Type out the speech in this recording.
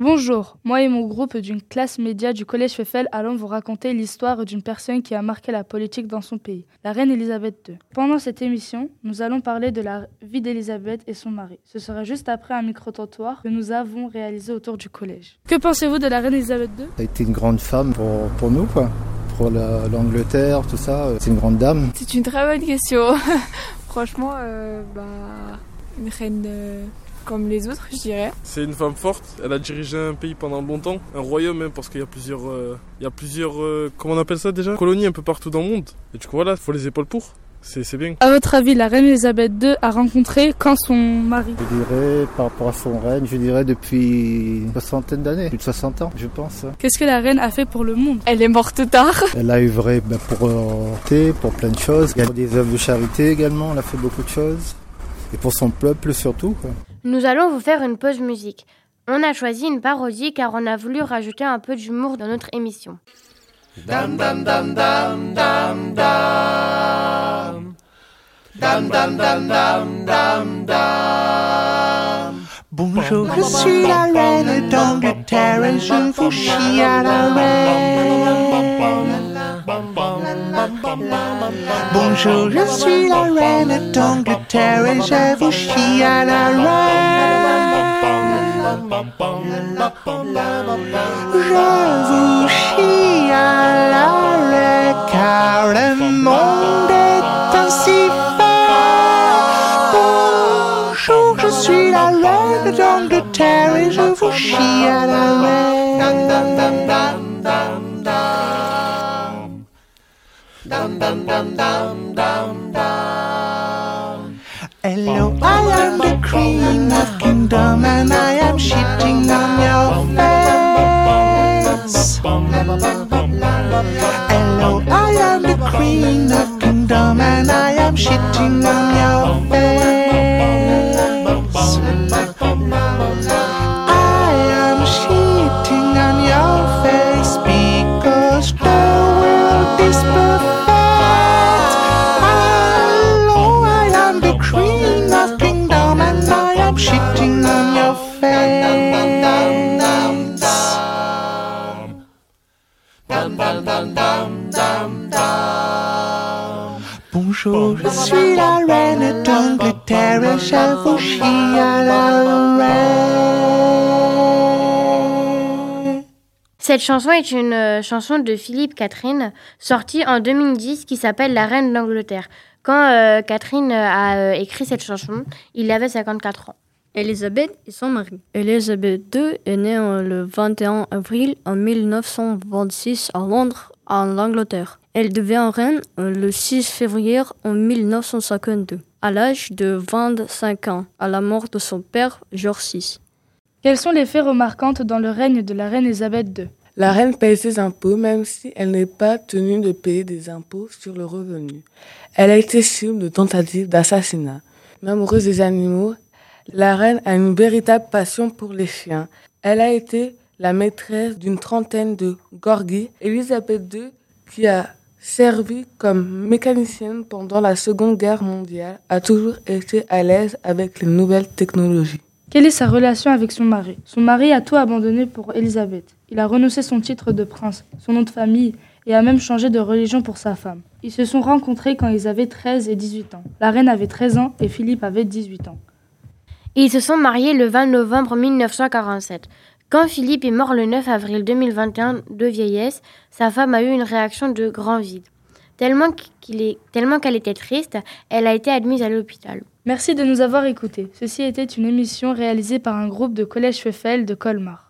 Bonjour, moi et mon groupe d'une classe média du Collège Feffel allons vous raconter l'histoire d'une personne qui a marqué la politique dans son pays, la reine Elisabeth II. Pendant cette émission, nous allons parler de la vie d'Elisabeth et son mari. Ce sera juste après un micro-trottoir que nous avons réalisé autour du collège. Que pensez-vous de la reine Elisabeth II Elle a été une grande femme pour, pour nous, quoi. Pour l'Angleterre, tout ça. C'est une grande dame. C'est une très bonne question. Franchement, euh, bah, une reine... Euh comme les autres, je dirais. C'est une femme forte. Elle a dirigé un pays pendant longtemps, un royaume même, parce qu'il y a plusieurs, euh, il y a plusieurs, euh, comment on appelle ça déjà, colonies un peu partout dans le monde. Et du coup voilà, il faut les épaules pour. C'est bien. À votre avis, la reine Elisabeth II a rencontré quand son mari? Je dirais, par rapport à son règne, je dirais depuis une soixantaine d'années, plus de 60 ans, je pense. Qu'est-ce que la reine a fait pour le monde? Elle est morte tard. Elle a œuvré ben, pour euh, pour plein de choses. Il y a des œuvres de charité également, elle a fait beaucoup de choses. Et pour son peuple surtout. Quoi. Nous allons vous faire une pause musique. On a choisi une parodie car on a voulu rajouter un peu d'humour dans notre émission. Bonjour, je suis la reine d'Angleterre et je vous chie à la reine. Bonjour, je suis la reine d'Angleterre et je vous chie à la reine. Je vous chie à la reine car le monde est ainsi fait. Bonjour, je suis la reine d'Angleterre et je vous chie à la reine. Hello, I am the queen of kingdom and I am shitting on your face. Hello, I am the queen of kingdom and I am shitting on your. Je suis la reine d'Angleterre et je vous chie à la reine. Cette chanson est une euh, chanson de Philippe Catherine sortie en 2010 qui s'appelle La Reine d'Angleterre. Quand euh, Catherine a euh, écrit cette chanson, il avait 54 ans. Elisabeth et son mari. Elisabeth II est née le 21 avril en 1926 à Londres, en Angleterre. Elle devient reine euh, le 6 février en 1952, à l'âge de 25 ans, à la mort de son père, George VI. Quels sont les faits remarquants dans le règne de la reine Elisabeth II La reine paye ses impôts même si elle n'est pas tenue de payer des impôts sur le revenu. Elle a été cible de tentatives d'assassinat. Amoureuse des animaux, la reine a une véritable passion pour les chiens. Elle a été la maîtresse d'une trentaine de gorgis. Elisabeth II, qui a servi comme mécanicienne pendant la Seconde Guerre mondiale, a toujours été à l'aise avec les nouvelles technologies. Quelle est sa relation avec son mari? Son mari a tout abandonné pour Elisabeth. Il a renoncé son titre de prince, son nom de famille et a même changé de religion pour sa femme. Ils se sont rencontrés quand ils avaient 13 et 18 ans. La reine avait 13 ans et Philippe avait 18 ans. Ils se sont mariés le 20 novembre 1947. Quand Philippe est mort le 9 avril 2021 de vieillesse, sa femme a eu une réaction de grand vide. Tellement qu'elle était triste, elle a été admise à l'hôpital. Merci de nous avoir écoutés. Ceci était une émission réalisée par un groupe de Collège Feffel de Colmar.